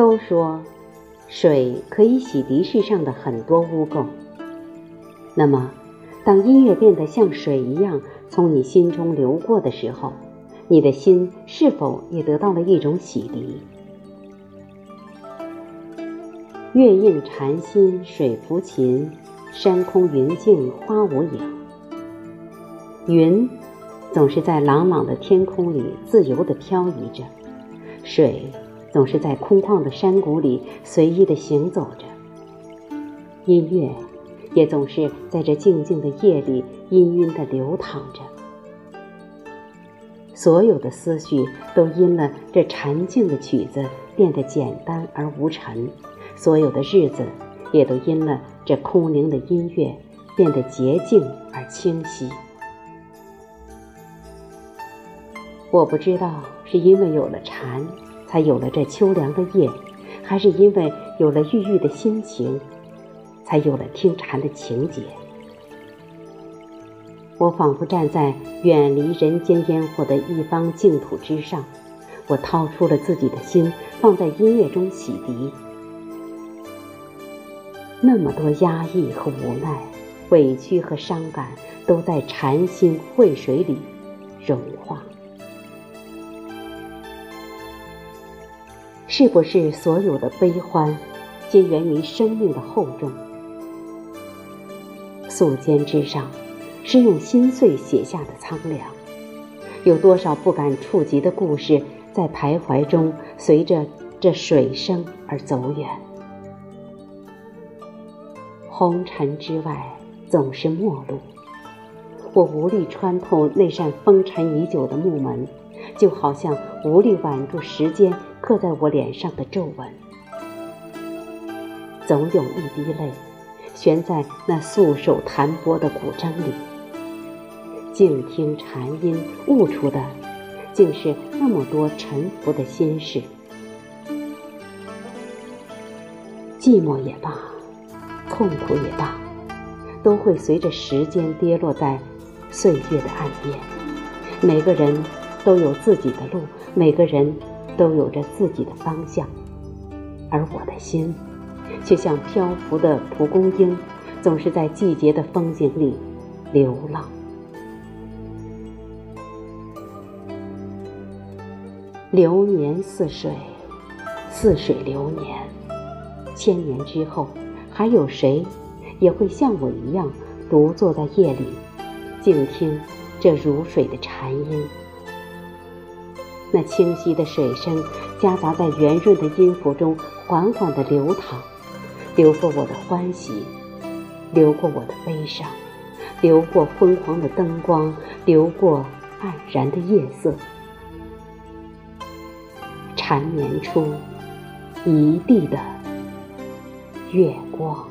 都说水可以洗涤世上的很多污垢。那么，当音乐变得像水一样从你心中流过的时候，你的心是否也得到了一种洗涤？月映禅心，水浮琴，山空云静，花无影。云总是在朗朗的天空里自由地漂移着，水总是在空旷的山谷里随意的行走着，音乐也总是在这静静的夜里氤氲的流淌着。所有的思绪都因了这禅静的曲子变得简单而无尘。所有的日子，也都因了这空灵的音乐变得洁净而清晰。我不知道是因为有了禅，才有了这秋凉的夜，还是因为有了郁郁的心情，才有了听蝉的情节。我仿佛站在远离人间烟火的一方净土之上，我掏出了自己的心，放在音乐中洗涤。那么多压抑和无奈，委屈和伤感，都在禅心汇水里融化。是不是所有的悲欢，皆源于生命的厚重？素笺之上，是用心碎写下的苍凉。有多少不敢触及的故事，在徘徊中，随着这水声而走远？红尘之外总是陌路，我无力穿透那扇风尘已久的木门，就好像无力挽住时间刻在我脸上的皱纹。总有一滴泪，悬在那素手弹拨的古筝里。静听禅音，悟出的，竟是那么多沉浮的心事。寂寞也罢。痛苦也罢，都会随着时间跌落在岁月的岸边。每个人都有自己的路，每个人都有着自己的方向，而我的心，却像漂浮的蒲公英，总是在季节的风景里流浪。流年似水，似水流年，千年之后。还有谁，也会像我一样，独坐在夜里，静听这如水的禅音？那清晰的水声，夹杂在圆润的音符中，缓缓地流淌，流过我的欢喜，流过我的悲伤，流过昏黄的灯光，流过黯然的夜色。缠绵出一地的。月光。